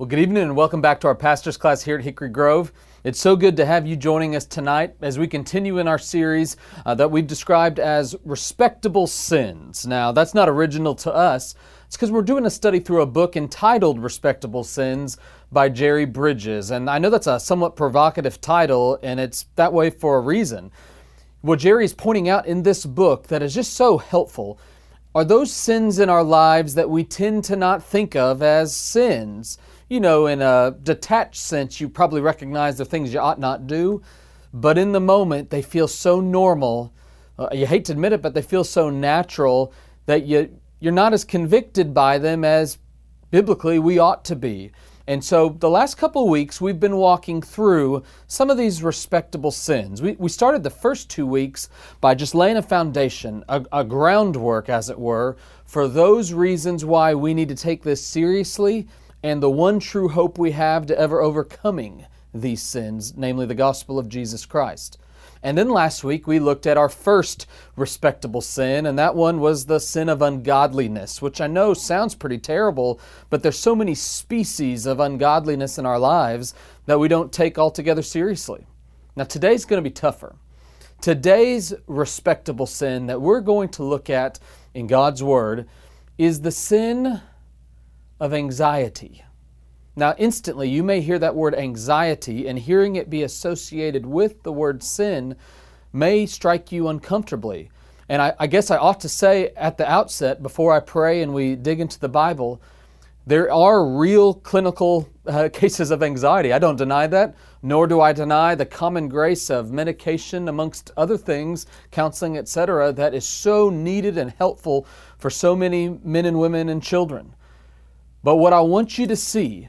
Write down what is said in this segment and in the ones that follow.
Well, good evening and welcome back to our pastor's class here at Hickory Grove. It's so good to have you joining us tonight as we continue in our series uh, that we've described as respectable sins. Now, that's not original to us. It's because we're doing a study through a book entitled Respectable Sins by Jerry Bridges. And I know that's a somewhat provocative title, and it's that way for a reason. What Jerry is pointing out in this book that is just so helpful are those sins in our lives that we tend to not think of as sins you know, in a detached sense, you probably recognize the things you ought not do, but in the moment, they feel so normal. Uh, you hate to admit it, but they feel so natural that you, you're not as convicted by them as biblically we ought to be. And so, the last couple weeks, we've been walking through some of these respectable sins. We, we started the first two weeks by just laying a foundation, a, a groundwork, as it were, for those reasons why we need to take this seriously and the one true hope we have to ever overcoming these sins, namely the gospel of Jesus Christ. And then last week we looked at our first respectable sin, and that one was the sin of ungodliness, which I know sounds pretty terrible, but there's so many species of ungodliness in our lives that we don't take altogether seriously. Now today's going to be tougher. Today's respectable sin that we're going to look at in God's Word is the sin of anxiety. Now, instantly, you may hear that word anxiety, and hearing it be associated with the word sin may strike you uncomfortably. And I, I, guess I ought to say at the outset, before I pray and we dig into the Bible, there are real clinical uh, cases of anxiety. I don't deny that, nor do I deny the common grace of medication, amongst other things, counseling, etc., that is so needed and helpful for so many men and women and children. But what I want you to see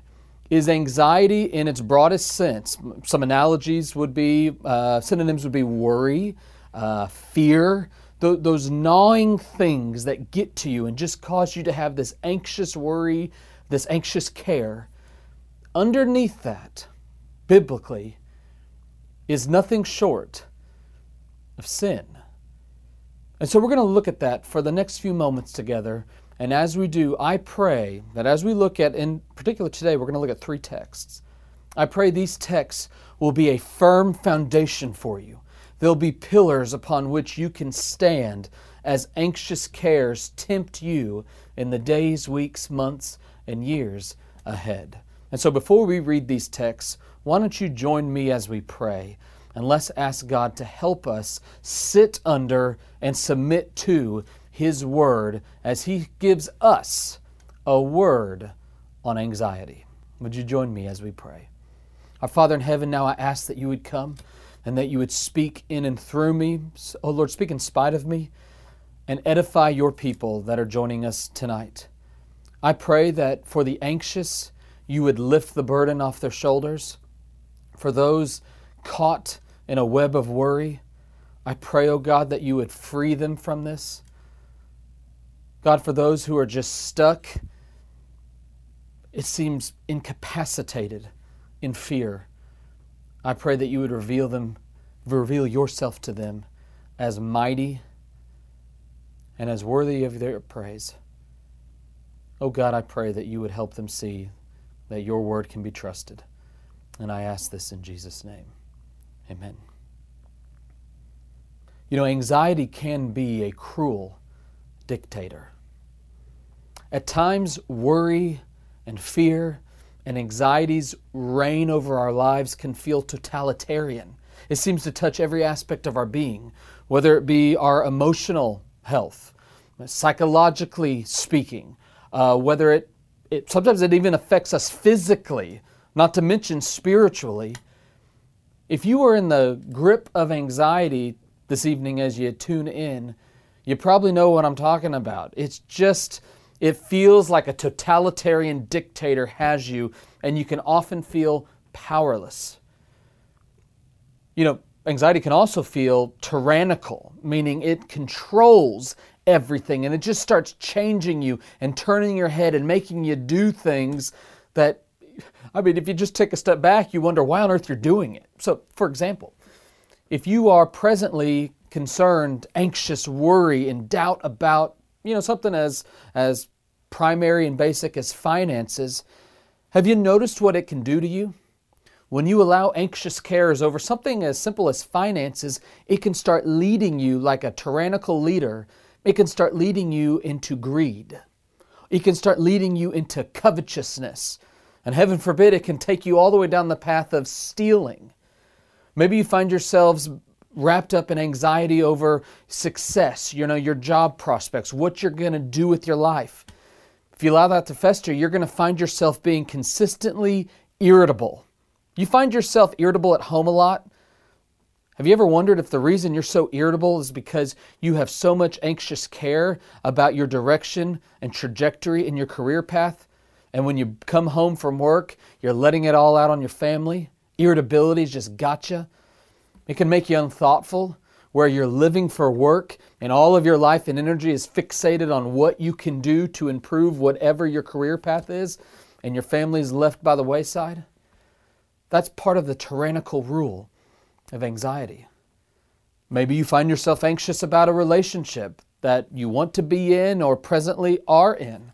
is anxiety in its broadest sense. Some analogies would be, uh, synonyms would be worry, uh, fear, th- those gnawing things that get to you and just cause you to have this anxious worry, this anxious care. Underneath that, biblically, is nothing short of sin. And so we're going to look at that for the next few moments together. And as we do, I pray that as we look at, in particular today, we're going to look at three texts. I pray these texts will be a firm foundation for you. They'll be pillars upon which you can stand as anxious cares tempt you in the days, weeks, months, and years ahead. And so before we read these texts, why don't you join me as we pray? And let's ask God to help us sit under and submit to his Word as He gives us a word on anxiety. Would you join me as we pray? Our Father in heaven, now I ask that you would come and that you would speak in and through me. Oh Lord, speak in spite of me and edify your people that are joining us tonight. I pray that for the anxious, you would lift the burden off their shoulders. For those caught in a web of worry, I pray, O oh God, that you would free them from this. God, for those who are just stuck, it seems incapacitated in fear, I pray that you would reveal them, reveal yourself to them as mighty and as worthy of their praise. Oh God, I pray that you would help them see that your word can be trusted. And I ask this in Jesus' name. Amen. You know, anxiety can be a cruel dictator. At times, worry and fear and anxieties reign over our lives can feel totalitarian. It seems to touch every aspect of our being, whether it be our emotional health, psychologically speaking, uh, whether it, it sometimes it even affects us physically, not to mention spiritually. If you are in the grip of anxiety this evening as you tune in, you probably know what I'm talking about. It's just it feels like a totalitarian dictator has you, and you can often feel powerless. You know, anxiety can also feel tyrannical, meaning it controls everything and it just starts changing you and turning your head and making you do things that, I mean, if you just take a step back, you wonder why on earth you're doing it. So, for example, if you are presently concerned, anxious, worry, and doubt about you know something as as primary and basic as finances, Have you noticed what it can do to you? When you allow anxious cares over something as simple as finances, it can start leading you like a tyrannical leader. It can start leading you into greed. It can start leading you into covetousness. And heaven forbid, it can take you all the way down the path of stealing. Maybe you find yourselves wrapped up in anxiety over success, you know, your job prospects, what you're going to do with your life. If you allow that to fester, you're going to find yourself being consistently irritable. You find yourself irritable at home a lot. Have you ever wondered if the reason you're so irritable is because you have so much anxious care about your direction and trajectory in your career path? And when you come home from work, you're letting it all out on your family? Irritability's just got you. It can make you unthoughtful, where you're living for work and all of your life and energy is fixated on what you can do to improve whatever your career path is, and your family is left by the wayside? That's part of the tyrannical rule of anxiety. Maybe you find yourself anxious about a relationship that you want to be in or presently are in.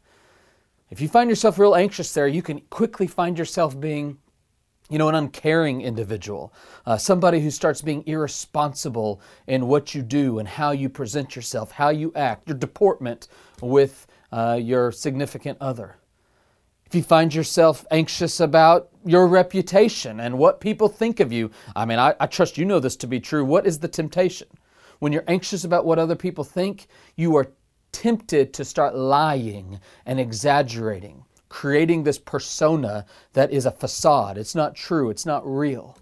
If you find yourself real anxious there, you can quickly find yourself being you know, an uncaring individual, uh, somebody who starts being irresponsible in what you do and how you present yourself, how you act, your deportment with uh, your significant other. If you find yourself anxious about your reputation and what people think of you, I mean, I, I trust you know this to be true. What is the temptation? When you're anxious about what other people think, you are tempted to start lying and exaggerating creating this persona that is a facade. It's not true, it's not real.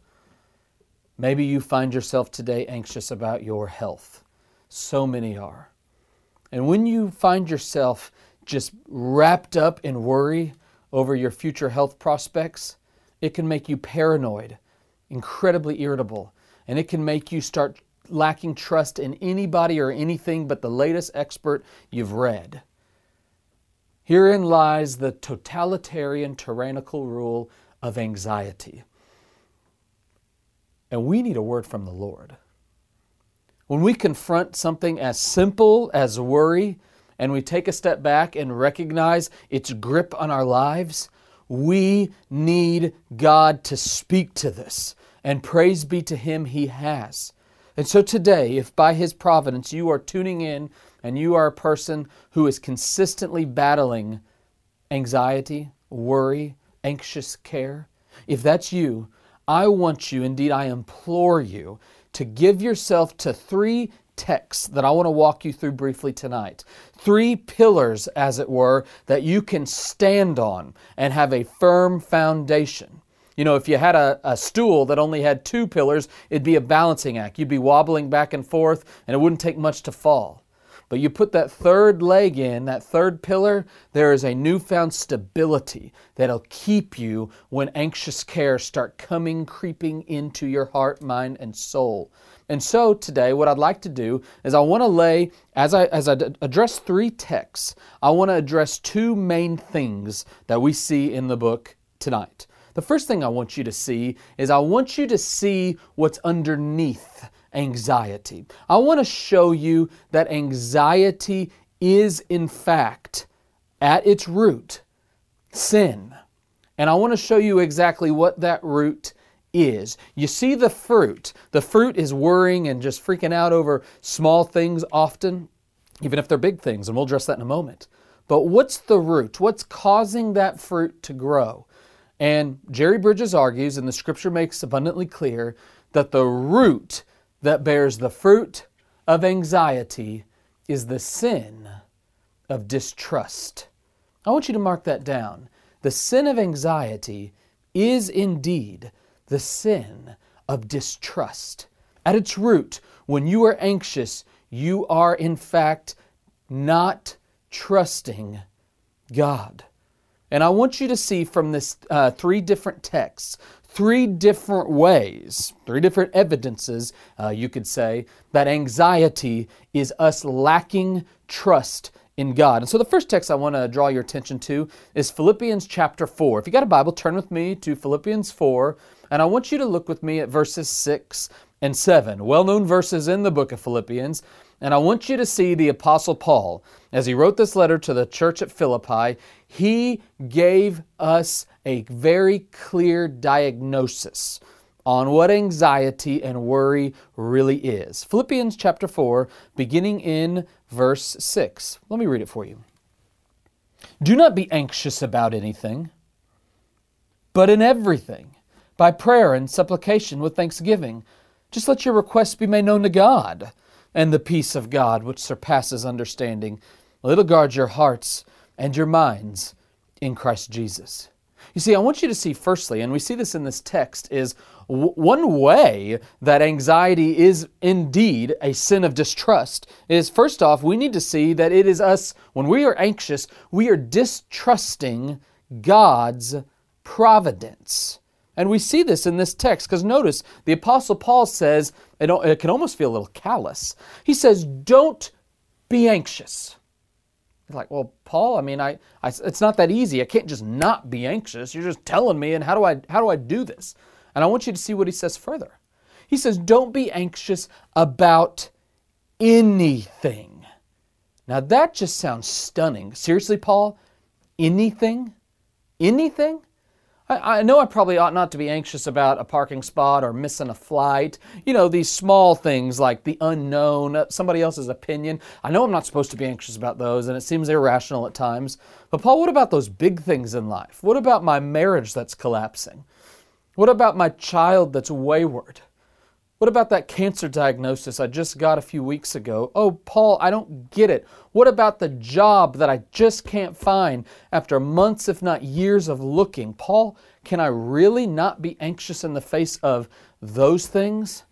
Maybe you find yourself today anxious about your health. So many are. And when you find yourself just wrapped up in worry over your future health prospects, it can make you paranoid, incredibly irritable, and it can make you start lacking trust in anybody or anything but the latest expert you've read. Herein lies the totalitarian, tyrannical rule of anxiety. And we need a word from the Lord. When we confront something as simple as worry, and we take a step back and recognize its grip on our lives, we need God to speak to this. And praise be to Him, He has. And so today, if by His providence you are tuning in and you are a person who is consistently battling anxiety, worry, anxious care, if that's you, I want you, indeed, I implore you, to give yourself to three texts that I want to walk you through briefly tonight. Three pillars, as it were, that you can stand on and have a firm foundation. You know, if you had a, a stool that only had two pillars, it'd be a balancing act. You'd be wobbling back and forth, and it wouldn't take much to fall. But you put that third leg in, that third pillar, there is a newfound stability that'll keep you when anxious cares start coming, creeping into your heart, mind, and soul. And so today, what I'd like to do is I want to lay, as I, as I address three texts, I want to address two main things that we see in the book tonight. The first thing I want you to see is I want you to see what's underneath anxiety. I want to show you that anxiety is, in fact, at its root, sin. And I want to show you exactly what that root is. You see the fruit. The fruit is worrying and just freaking out over small things often, even if they're big things, and we'll address that in a moment. But what's the root? What's causing that fruit to grow? And Jerry Bridges argues, and the scripture makes abundantly clear, that the root that bears the fruit of anxiety is the sin of distrust. I want you to mark that down. The sin of anxiety is indeed the sin of distrust. At its root, when you are anxious, you are in fact not trusting God. And I want you to see from this uh, three different texts three different ways, three different evidences, uh, you could say, that anxiety is us lacking trust in God. And so the first text I want to draw your attention to is Philippians chapter 4. If you got a Bible, turn with me to Philippians 4, and I want you to look with me at verses 6 and 7. Well known verses in the book of Philippians. And I want you to see the Apostle Paul, as he wrote this letter to the church at Philippi, he gave us a very clear diagnosis on what anxiety and worry really is. Philippians chapter 4, beginning in verse 6. Let me read it for you. Do not be anxious about anything, but in everything, by prayer and supplication with thanksgiving, just let your requests be made known to God, and the peace of God, which surpasses understanding, will guard your hearts and your minds in Christ Jesus. You see, I want you to see firstly, and we see this in this text, is w- one way that anxiety is indeed a sin of distrust is first off, we need to see that it is us, when we are anxious, we are distrusting God's providence. And we see this in this text because notice the Apostle Paul says, it can almost feel a little callous. He says, Don't be anxious. You're like, well, Paul, I mean, I, I, it's not that easy. I can't just not be anxious. You're just telling me, and how do I, how do I do this? And I want you to see what he says further. He says, don't be anxious about anything. Now that just sounds stunning. Seriously, Paul, anything, anything. I, I know I probably ought not to be anxious about a parking spot or missing a flight. You know, these small things like the unknown, uh, somebody else's opinion. I know I'm not supposed to be anxious about those, and it seems irrational at times. But, Paul, what about those big things in life? What about my marriage that's collapsing? What about my child that's wayward? What about that cancer diagnosis I just got a few weeks ago? Oh, Paul, I don't get it. What about the job that I just can't find after months, if not years, of looking? Paul, can I really not be anxious in the face of those things?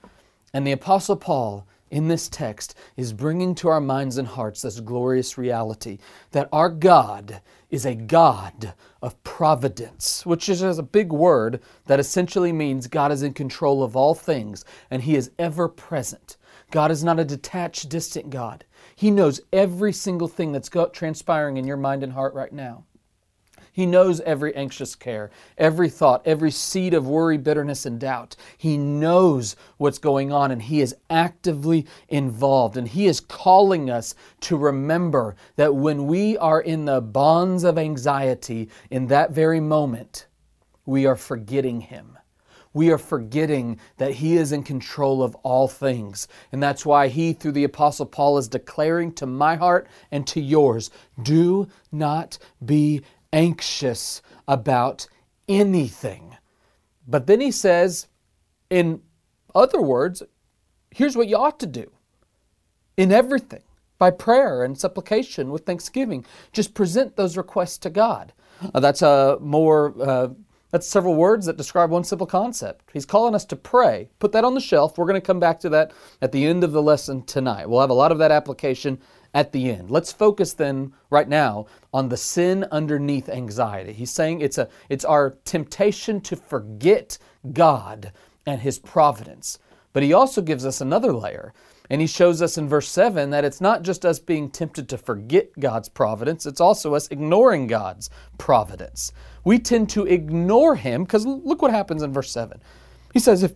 And the Apostle Paul, in this text, is bringing to our minds and hearts this glorious reality that our God is a God of providence, which is a big word that essentially means God is in control of all things and He is ever present. God is not a detached, distant God. He knows every single thing that's transpiring in your mind and heart right now. He knows every anxious care, every thought, every seed of worry, bitterness, and doubt. He knows what's going on and He is actively involved. And He is calling us to remember that when we are in the bonds of anxiety in that very moment, we are forgetting Him we are forgetting that He is in control of all things. And that's why He, through the Apostle Paul, is declaring to my heart and to yours do not be anxious about anything. But then he says, in other words, here's what you ought to do in everything by prayer and supplication with thanksgiving. Just present those requests to God. Uh, that's a more. Uh, that's several words that describe one simple concept. He's calling us to pray. Put that on the shelf. We're going to come back to that at the end of the lesson tonight. We'll have a lot of that application at the end. Let's focus then right now on the sin underneath anxiety. He's saying it's a it's our temptation to forget God and his providence. But he also gives us another layer. And he shows us in verse 7 that it's not just us being tempted to forget God's providence, it's also us ignoring God's providence. We tend to ignore him because look what happens in verse 7. He says, if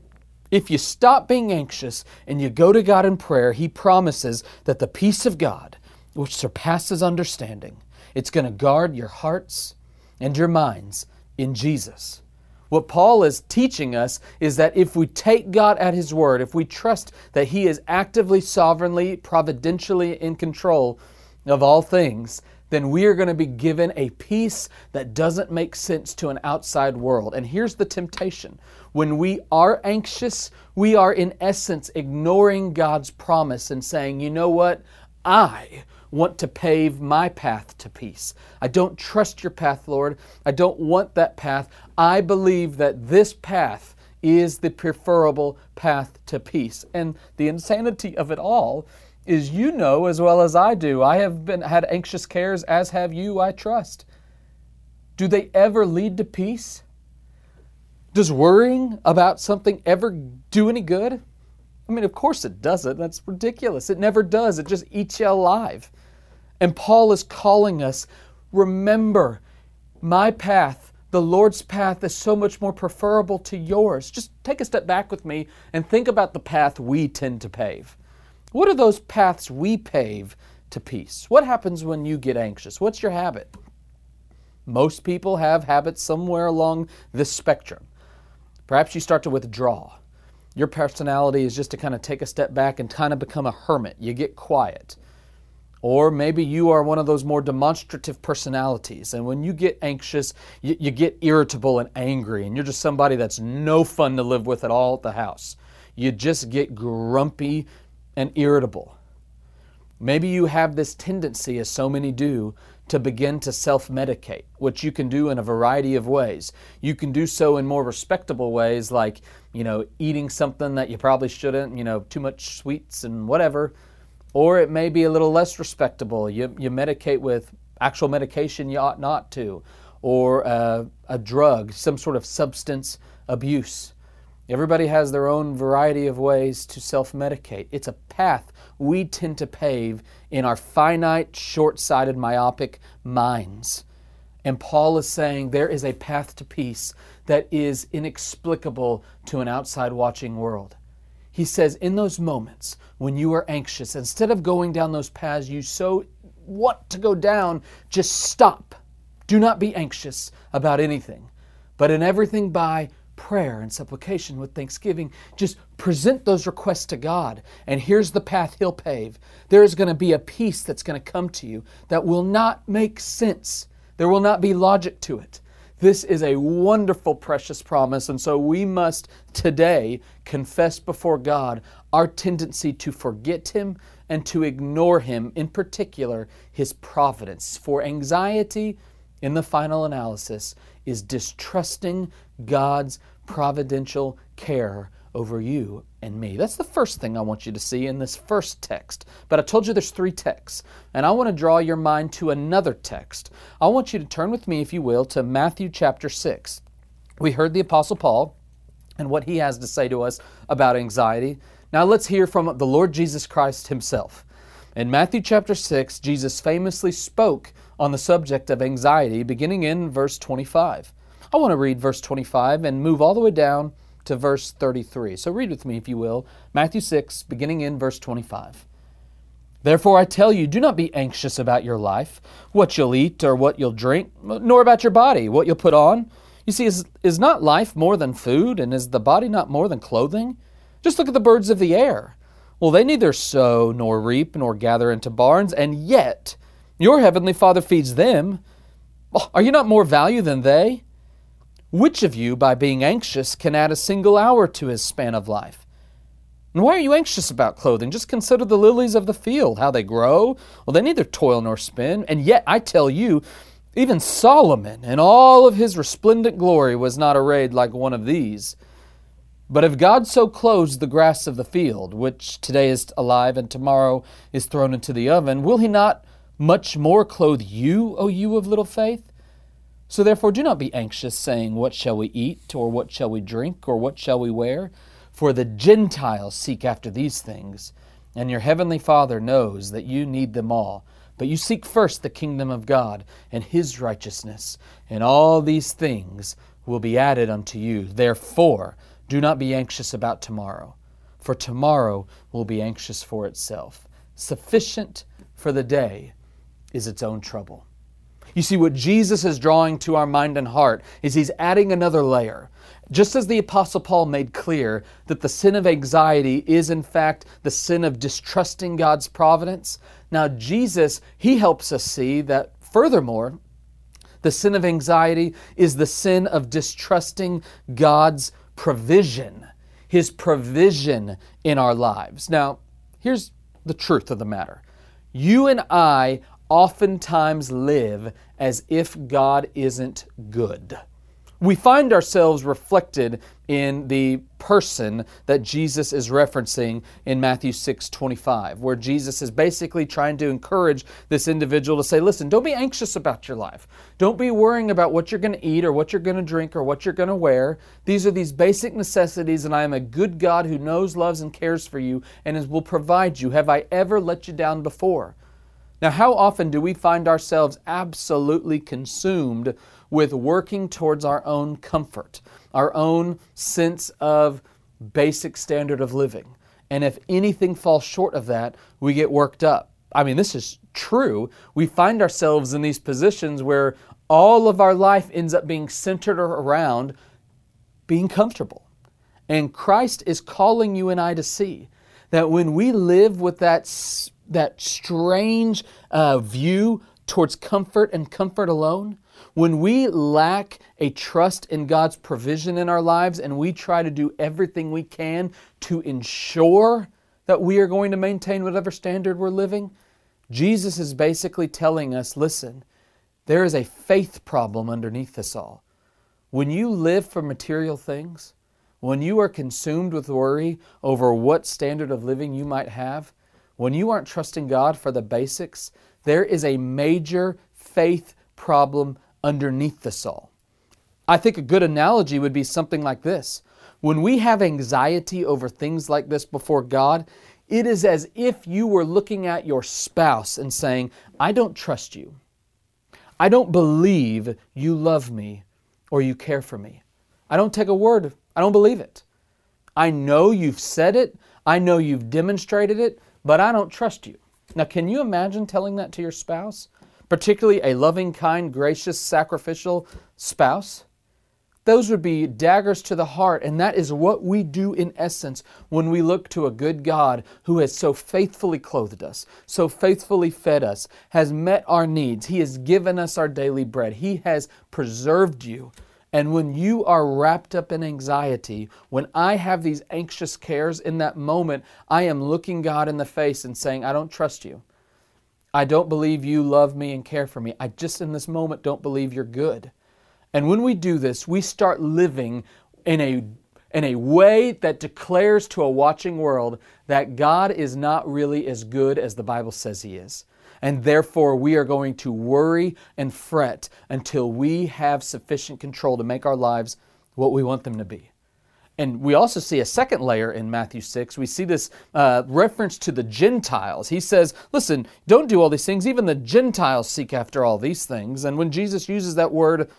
if you stop being anxious and you go to God in prayer, He promises that the peace of God, which surpasses understanding, it's going to guard your hearts and your minds in Jesus. What Paul is teaching us is that if we take God at His word, if we trust that He is actively, sovereignly, providentially in control of all things, then we are going to be given a peace that doesn't make sense to an outside world. And here's the temptation when we are anxious, we are in essence ignoring God's promise and saying, you know what? I want to pave my path to peace. I don't trust your path, Lord. I don't want that path. I believe that this path is the preferable path to peace. And the insanity of it all is you know as well as I do. I have been had anxious cares as have you, I trust. Do they ever lead to peace? Does worrying about something ever do any good? I mean, of course it doesn't. That's ridiculous. It never does. It just eats you alive. And Paul is calling us remember, my path, the Lord's path, is so much more preferable to yours. Just take a step back with me and think about the path we tend to pave. What are those paths we pave to peace? What happens when you get anxious? What's your habit? Most people have habits somewhere along this spectrum. Perhaps you start to withdraw. Your personality is just to kind of take a step back and kind of become a hermit. You get quiet. Or maybe you are one of those more demonstrative personalities, and when you get anxious, you, you, get irritable and angry, and you're just somebody that's no fun to live with at all at the house. You just get grumpy and irritable. Maybe you have this tendency, as so many do, to begin to self medicate, which you can do in a variety of ways. You can do so in more respectable ways, like, you know, eating something that you probably shouldn't, you know, too much sweets and whatever. Or it may be a little less respectable. You, you medicate with actual medication you ought not to, or uh, a drug, some sort of substance abuse. Everybody has their own variety of ways to self medicate. It's a path we tend to pave in our finite, short sighted, myopic minds. And Paul is saying there is a path to peace that is inexplicable to an outside watching world. He says, in those moments when you are anxious, instead of going down those paths you so want to go down, just stop. Do not be anxious about anything, but in everything by prayer and supplication with thanksgiving. Just present those requests to God, and here's the path He'll pave. There is going to be a peace that's going to come to you that will not make sense. There will not be logic to it. This is a wonderful, precious promise, and so we must today confess before God our tendency to forget Him and to ignore Him, in particular, His providence. For anxiety, in the final analysis, is distrusting God's providential care over you and me. That's the first thing I want you to see in this first text. But I told you there's three texts, and I want to draw your mind to another text. I want you to turn with me, if you will, to Matthew chapter 6. We heard the Apostle Paul and what he has to say to us about anxiety. Now let's hear from the Lord Jesus Christ himself. In Matthew chapter 6, Jesus famously spoke on the subject of anxiety, beginning in verse 25. I want to read verse 25 and move all the way down to verse 33. So read with me, if you will. Matthew 6, beginning in verse 25. Therefore, I tell you, do not be anxious about your life, what you'll eat or what you'll drink, nor about your body, what you'll put on. You see, is, is not life more than food, and is the body not more than clothing? Just look at the birds of the air. Well, they neither sow nor reap nor gather into barns, and yet your heavenly Father feeds them. Oh, are you not more value than they? Which of you, by being anxious, can add a single hour to his span of life? And why are you anxious about clothing? Just consider the lilies of the field, how they grow. Well, they neither toil nor spin. And yet, I tell you, even Solomon, in all of his resplendent glory, was not arrayed like one of these. But if God so clothes the grass of the field, which today is alive and tomorrow is thrown into the oven, will he not much more clothe you, O you of little faith? So therefore, do not be anxious, saying, What shall we eat, or what shall we drink, or what shall we wear? For the Gentiles seek after these things, and your heavenly Father knows that you need them all. But you seek first the kingdom of God and his righteousness, and all these things will be added unto you. Therefore, do not be anxious about tomorrow, for tomorrow will be anxious for itself. Sufficient for the day is its own trouble. You see, what Jesus is drawing to our mind and heart is he's adding another layer. Just as the Apostle Paul made clear that the sin of anxiety is, in fact, the sin of distrusting God's providence, now Jesus, he helps us see that, furthermore, the sin of anxiety is the sin of distrusting God's provision, His provision in our lives. Now, here's the truth of the matter you and I oftentimes live as if God isn't good. We find ourselves reflected in the person that Jesus is referencing in Matthew 6 25, where Jesus is basically trying to encourage this individual to say, Listen, don't be anxious about your life. Don't be worrying about what you're going to eat or what you're going to drink or what you're going to wear. These are these basic necessities, and I am a good God who knows, loves, and cares for you and will provide you. Have I ever let you down before? Now, how often do we find ourselves absolutely consumed with working towards our own comfort, our own sense of basic standard of living? And if anything falls short of that, we get worked up. I mean, this is true. We find ourselves in these positions where all of our life ends up being centered around being comfortable. And Christ is calling you and I to see that when we live with that, that strange uh, view towards comfort and comfort alone, when we lack a trust in God's provision in our lives and we try to do everything we can to ensure that we are going to maintain whatever standard we're living, Jesus is basically telling us listen, there is a faith problem underneath this all. When you live for material things, when you are consumed with worry over what standard of living you might have, when you aren't trusting God for the basics, there is a major faith problem underneath this all. I think a good analogy would be something like this. When we have anxiety over things like this before God, it is as if you were looking at your spouse and saying, I don't trust you. I don't believe you love me or you care for me. I don't take a word, I don't believe it. I know you've said it, I know you've demonstrated it, but I don't trust you. Now, can you imagine telling that to your spouse? Particularly a loving, kind, gracious, sacrificial spouse? Those would be daggers to the heart, and that is what we do in essence when we look to a good God who has so faithfully clothed us, so faithfully fed us, has met our needs. He has given us our daily bread. He has preserved you. And when you are wrapped up in anxiety, when I have these anxious cares in that moment, I am looking God in the face and saying, I don't trust you. I don't believe you love me and care for me. I just in this moment don't believe you're good. And when we do this, we start living in a in a way that declares to a watching world that God is not really as good as the Bible says He is. And therefore, we are going to worry and fret until we have sufficient control to make our lives what we want them to be. And we also see a second layer in Matthew 6. We see this uh, reference to the Gentiles. He says, Listen, don't do all these things. Even the Gentiles seek after all these things. And when Jesus uses that word,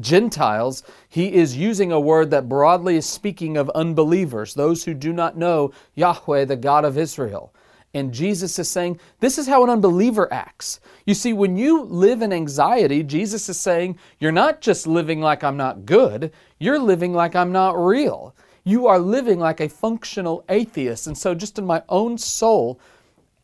Gentiles, he is using a word that broadly is speaking of unbelievers, those who do not know Yahweh, the God of Israel. And Jesus is saying, this is how an unbeliever acts. You see, when you live in anxiety, Jesus is saying, you're not just living like I'm not good, you're living like I'm not real. You are living like a functional atheist. And so, just in my own soul,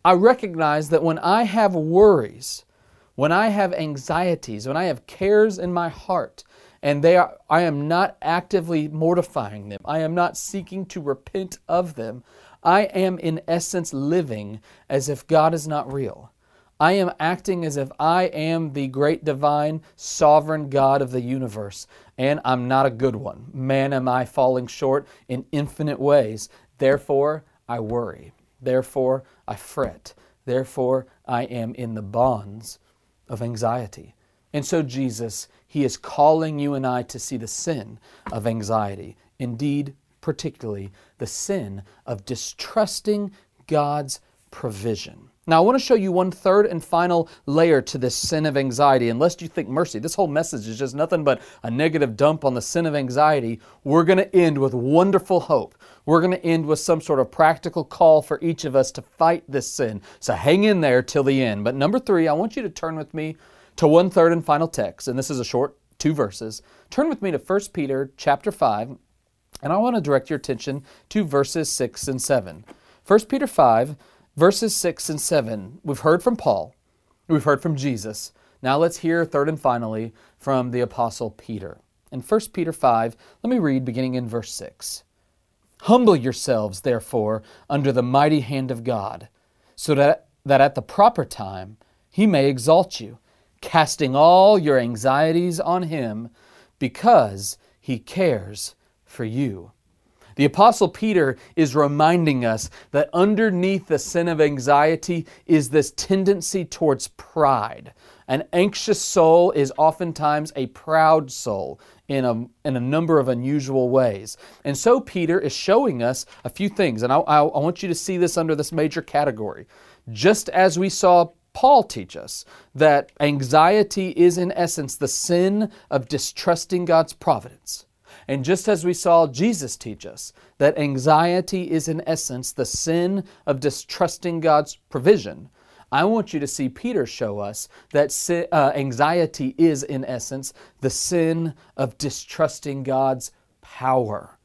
I recognize that when I have worries, when I have anxieties, when I have cares in my heart, and they are, I am not actively mortifying them, I am not seeking to repent of them, I am in essence living as if God is not real. I am acting as if I am the great divine sovereign God of the universe, and I'm not a good one. Man, am I falling short in infinite ways. Therefore, I worry. Therefore, I fret. Therefore, I am in the bonds of anxiety. And so, Jesus, He is calling you and I to see the sin of anxiety. Indeed, particularly the sin of distrusting God's provision. Now, I want to show you one third and final layer to this sin of anxiety. Unless you think, mercy, this whole message is just nothing but a negative dump on the sin of anxiety, we're going to end with wonderful hope. We're going to end with some sort of practical call for each of us to fight this sin. So hang in there till the end. But number three, I want you to turn with me to one third and final text, and this is a short two verses. Turn with me to 1 Peter chapter 5, and I want to direct your attention to verses 6 and 7. 1 Peter 5, verses 6 and 7. We've heard from Paul, we've heard from Jesus. Now let's hear, third and finally, from the Apostle Peter. In 1 Peter 5, let me read beginning in verse 6. Humble yourselves, therefore, under the mighty hand of God, so that, that at the proper time he may exalt you, casting all your anxieties on him, because he cares for you. The Apostle Peter is reminding us that underneath the sin of anxiety is this tendency towards pride. An anxious soul is oftentimes a proud soul in a, in a number of unusual ways. And so Peter is showing us a few things, and I, I, I want you to see this under this major category. Just as we saw Paul teach us that anxiety is, in essence, the sin of distrusting God's providence. And just as we saw Jesus teach us that anxiety is, in essence, the sin of distrusting God's provision, I want you to see Peter show us that uh, anxiety is, in essence, the sin of distrusting God's power.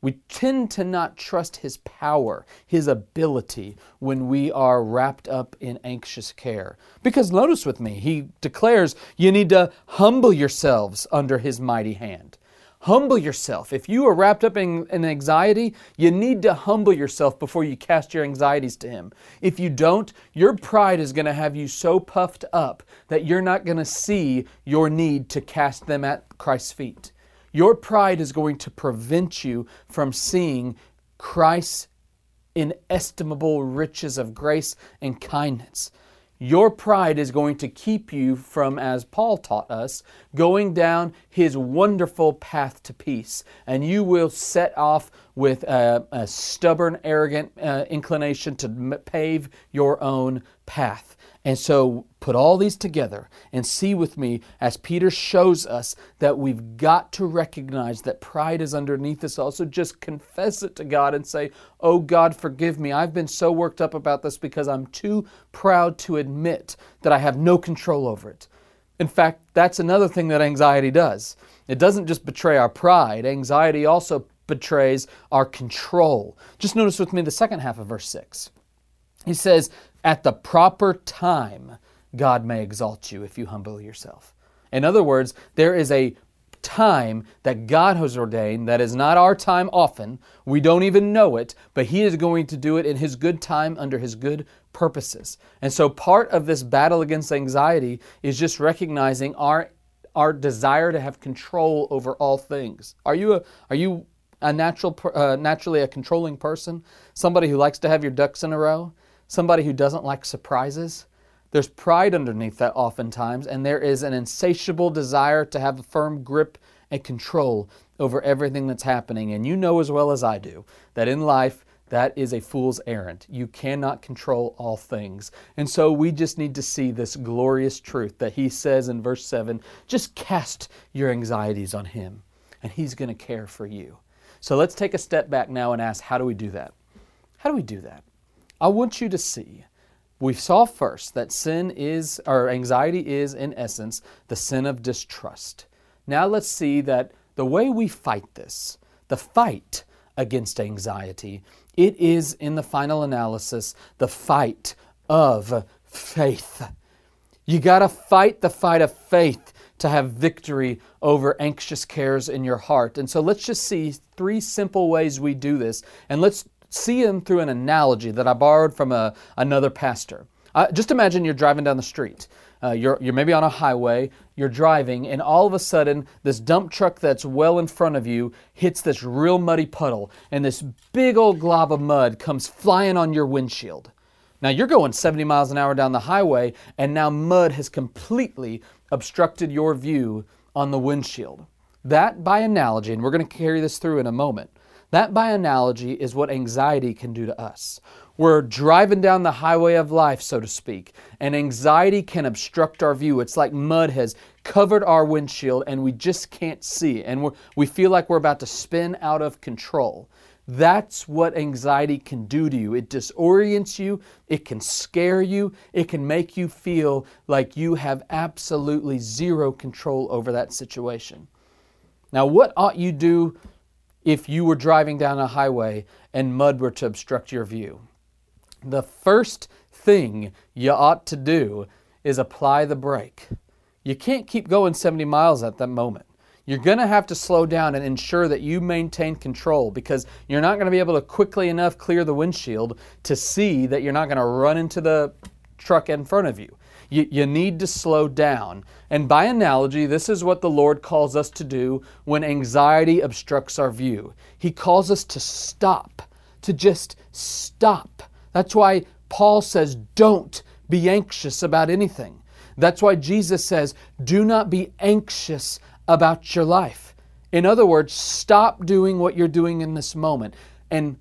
We tend to not trust His power, His ability, when we are wrapped up in anxious care. Because notice with me, He declares you need to humble yourselves under His mighty hand. Humble yourself. If you are wrapped up in, in, anxiety, you need to humble yourself before you cast your anxieties to Him. If you don't, your pride is going to have you so puffed up that you're not going to see your need to cast them at Christ's feet. Your pride is going to prevent you from seeing Christ's inestimable riches of grace and kindness. Your pride is going to keep you from, as Paul taught us, going down his wonderful path to peace. And you will set off with a, a stubborn, arrogant uh, inclination to pave your own path. And so put all these together and see with me as Peter shows us that we've got to recognize that pride is underneath us. Also, just confess it to God and say, Oh God, forgive me. I've been so worked up about this because I'm too proud to admit that I have no control over it. In fact, that's another thing that anxiety does. It doesn't just betray our pride, anxiety also betrays our control. Just notice with me the second half of verse 6. He says, At the proper time, God may exalt you if you humble yourself. In other words, there is a time that God has ordained that is not our time often. We don't even know it, but He is going to do it in His good time under His good purposes. And so part of this battle against anxiety is just recognizing our our desire to have control over all things. Are you a are you a natural uh, naturally a controlling person? Somebody who likes to have your ducks in a row? Somebody who doesn't like surprises? There's pride underneath that oftentimes, and there is an insatiable desire to have a firm grip and control over everything that's happening. And you know as well as I do that in life, that is a fool's errand. You cannot control all things. And so we just need to see this glorious truth that he says in verse 7 just cast your anxieties on him, and he's going to care for you. So let's take a step back now and ask how do we do that? How do we do that? I want you to see we saw first that sin is, or anxiety is, in essence, the sin of distrust. Now let's see that the way we fight this, the fight against anxiety, it is, in the final analysis, the fight of faith. You got to fight the fight of faith to have victory over anxious cares in your heart. And so let's just see three simple ways we do this. And let's see them through an analogy that I borrowed from a, another pastor. Uh, just imagine you're driving down the street. Uh, you're, you're maybe on a highway, you're driving, and all of a sudden, this dump truck that's well in front of you hits this real muddy puddle, and this big old glob of mud comes flying on your windshield. Now, you're going 70 miles an hour down the highway, and now mud has completely obstructed your view on the windshield. That, by analogy, and we're going to carry this through in a moment, that, by analogy, is what anxiety can do to us. We're driving down the highway of life, so to speak, and anxiety can obstruct our view. It's like mud has covered our windshield and we just can't see, and we we feel like we're about to spin out of control. That's what anxiety can do to you. It disorients you, it can scare you, it can make you feel like you have absolutely zero control over that situation. Now, what ought you do if you were driving down a highway and mud were to obstruct your view. The first thing you ought to do is apply the brake. You can't keep going 70 miles at that moment. You're going to have to slow down and ensure that you maintain control because you're not going to be able to quickly enough clear the windshield to see that you're not going to run into the truck in front of you. You, you need to slow down. And by analogy, this is what the Lord calls us to do when anxiety obstructs our view. He calls us to stop, to just stop. That's why Paul says, don't be anxious about anything. That's why Jesus says, do not be anxious about your life. In other words, stop doing what you're doing in this moment. And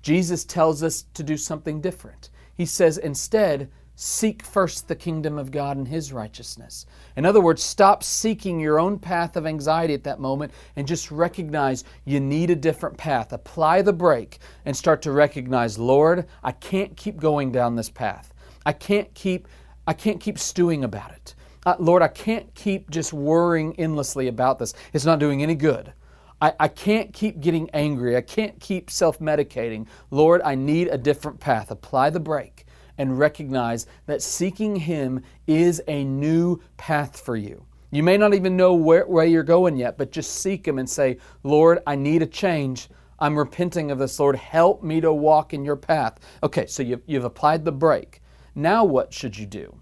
Jesus tells us to do something different. He says, instead, Seek first the kingdom of God and His righteousness. In other words, stop seeking your own path of anxiety at that moment and just recognize you need a different path. Apply the brake and start to recognize, Lord, I can't keep going down this path. I can't keep I can't keep stewing about it. Uh, Lord, I can't keep just worrying endlessly about this. It's not doing any good. I, I can't keep getting angry. I can't keep self medicating. Lord, I need a different path. Apply the brake and recognize that seeking Him is a new path for you. You may not even know where, where you're going yet, but just seek Him and say, Lord, I need a change. I'm repenting of this. Lord, help me to walk in your path. Okay, so you've, you've applied the brake. Now what should you do?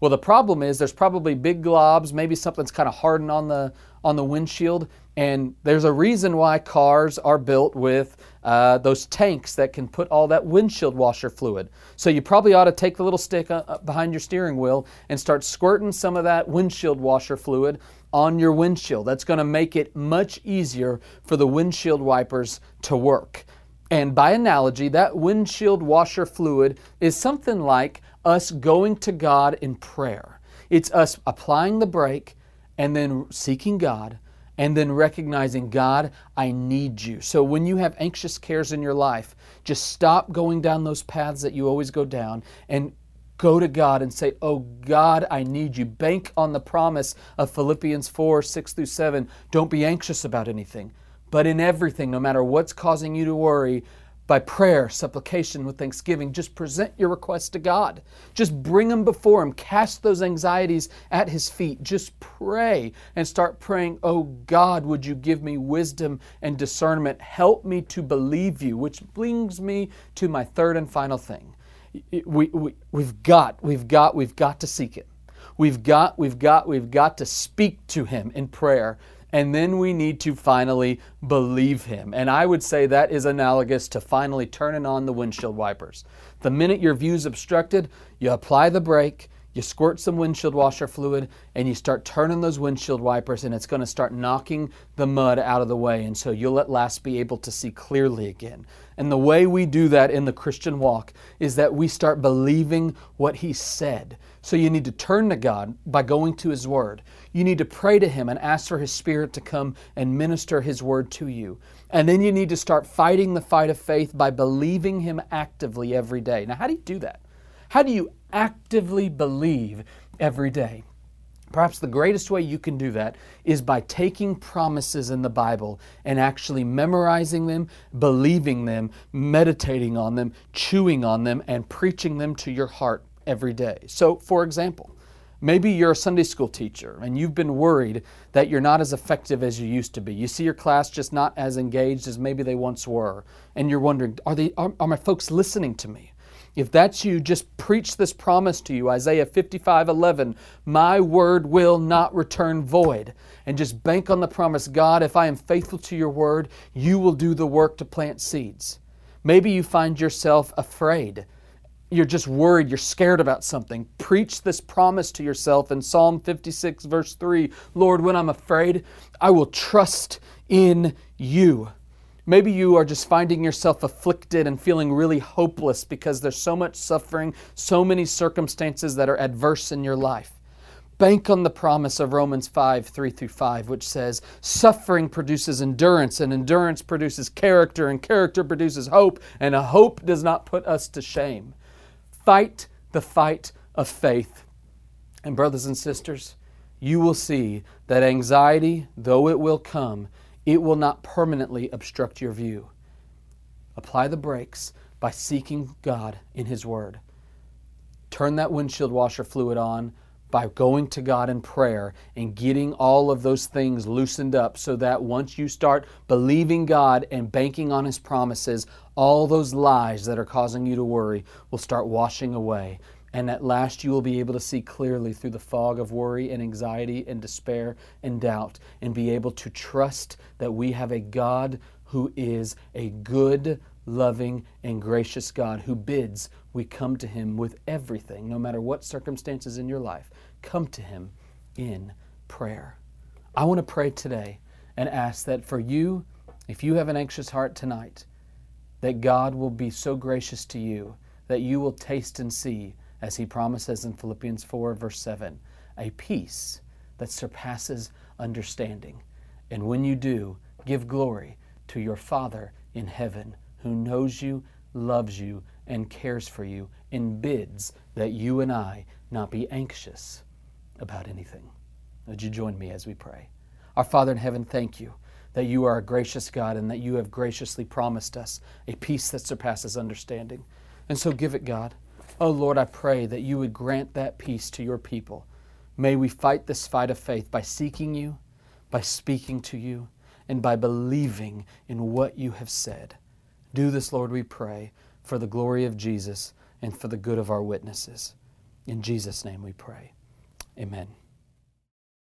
Well, the problem is there's probably big globs, maybe something's kind of hardened on the on the windshield, and there's a reason why cars are built with uh, those tanks that can put all that windshield washer fluid. So you probably ought to take the little stick uh, uh, behind your steering wheel and start squirting some of that windshield washer fluid on your windshield. That's going to make it much easier for the windshield wipers to work. And by analogy, that windshield washer fluid is something like us going to God in prayer. It's us applying the brake and then seeking God and then recognizing, God, I need you. So when you have anxious cares in your life, just stop going down those paths that you always go down and go to God and say, Oh God, I need you. Bank on the promise of Philippians 4 6 through 7. Don't be anxious about anything, but in everything, no matter what's causing you to worry, by prayer, supplication, with thanksgiving. Just present your requests to God. Just bring them before Him. Cast those anxieties at His feet. Just pray and start praying, Oh God, would you give me wisdom and discernment? Help me to believe you, which brings me to my third and final thing. We, we, we've got, we've got, we've got to seek it. We've got, we've got, we've got to speak to Him in prayer and then we need to finally believe him. And I would say that is analogous to finally turning on the windshield wipers. The minute your view's obstructed, you apply the brake, you squirt some windshield washer fluid, and you start turning those windshield wipers, and it's going to start knocking the mud out of the way. And so you'll at last be able to see clearly again. And the way we do that in the Christian walk is that we start believing what He said. So you need to turn to God by going to His Word. You need to pray to Him and ask for His Spirit to come and minister His Word to you. And then you need to start fighting the fight of faith by believing Him actively every day. Now, how do you do that? How do you actively believe every day? Perhaps the greatest way you can do that is by taking promises in the Bible and actually memorizing them, believing them, meditating on them, chewing on them, and preaching them to your heart every day. So, for example, maybe you're a Sunday school teacher and you've been worried that you're not as effective as you used to be. You see your class just not as engaged as maybe they once were, and you're wondering, are, they, are, are my folks listening to me? If that's you, just preach this promise to you Isaiah 55 11. My word will not return void. And just bank on the promise God, if I am faithful to your word, you will do the work to plant seeds. Maybe you find yourself afraid you're just worried, you're scared about something, preach this promise to yourself in Psalm 56, verse 3 Lord, when I'm afraid, I will trust in you. Maybe you are just finding yourself afflicted and feeling really hopeless because there's so much suffering, so many circumstances that are adverse in your life. Bank on the promise of Romans 5 3 through 5, which says, Suffering produces endurance, and endurance produces character, and character produces hope, and a hope does not put us to shame Fight the fight of faith. And, brothers and sisters, you will see that anxiety, though it will come, it will not permanently obstruct your view. Apply the brakes by seeking God in His Word. Turn that windshield washer fluid on by going to God in prayer and getting all of those things loosened up so that once you start believing God and banking on His promises, all those lies that are causing you to worry will start washing away. And at last you will be able to see clearly through the fog of worry and anxiety and despair and doubt and be able to trust that we have a God who is a good, loving, and gracious God who bids we come to Him with everything, no matter what circumstances in your life. Come to Him in prayer. I want to pray today and ask that for you, if you have an anxious heart tonight, that God will be so gracious to you that you will taste and see as he promises in Philippians 4, verse 7, a peace that surpasses understanding. And when you do, give glory to your Father in heaven, who knows you, loves you, and cares for you, and bids that you and I not be anxious about anything. Would you join me as we pray? Our Father in heaven, thank you that you are a gracious God and that you have graciously promised us a peace that surpasses understanding. And so give it, God. Oh Lord, I pray that you would grant that peace to your people. May we fight this fight of faith by seeking you, by speaking to you, and by believing in what you have said. Do this, Lord, we pray, for the glory of Jesus and for the good of our witnesses. In Jesus' name we pray. Amen.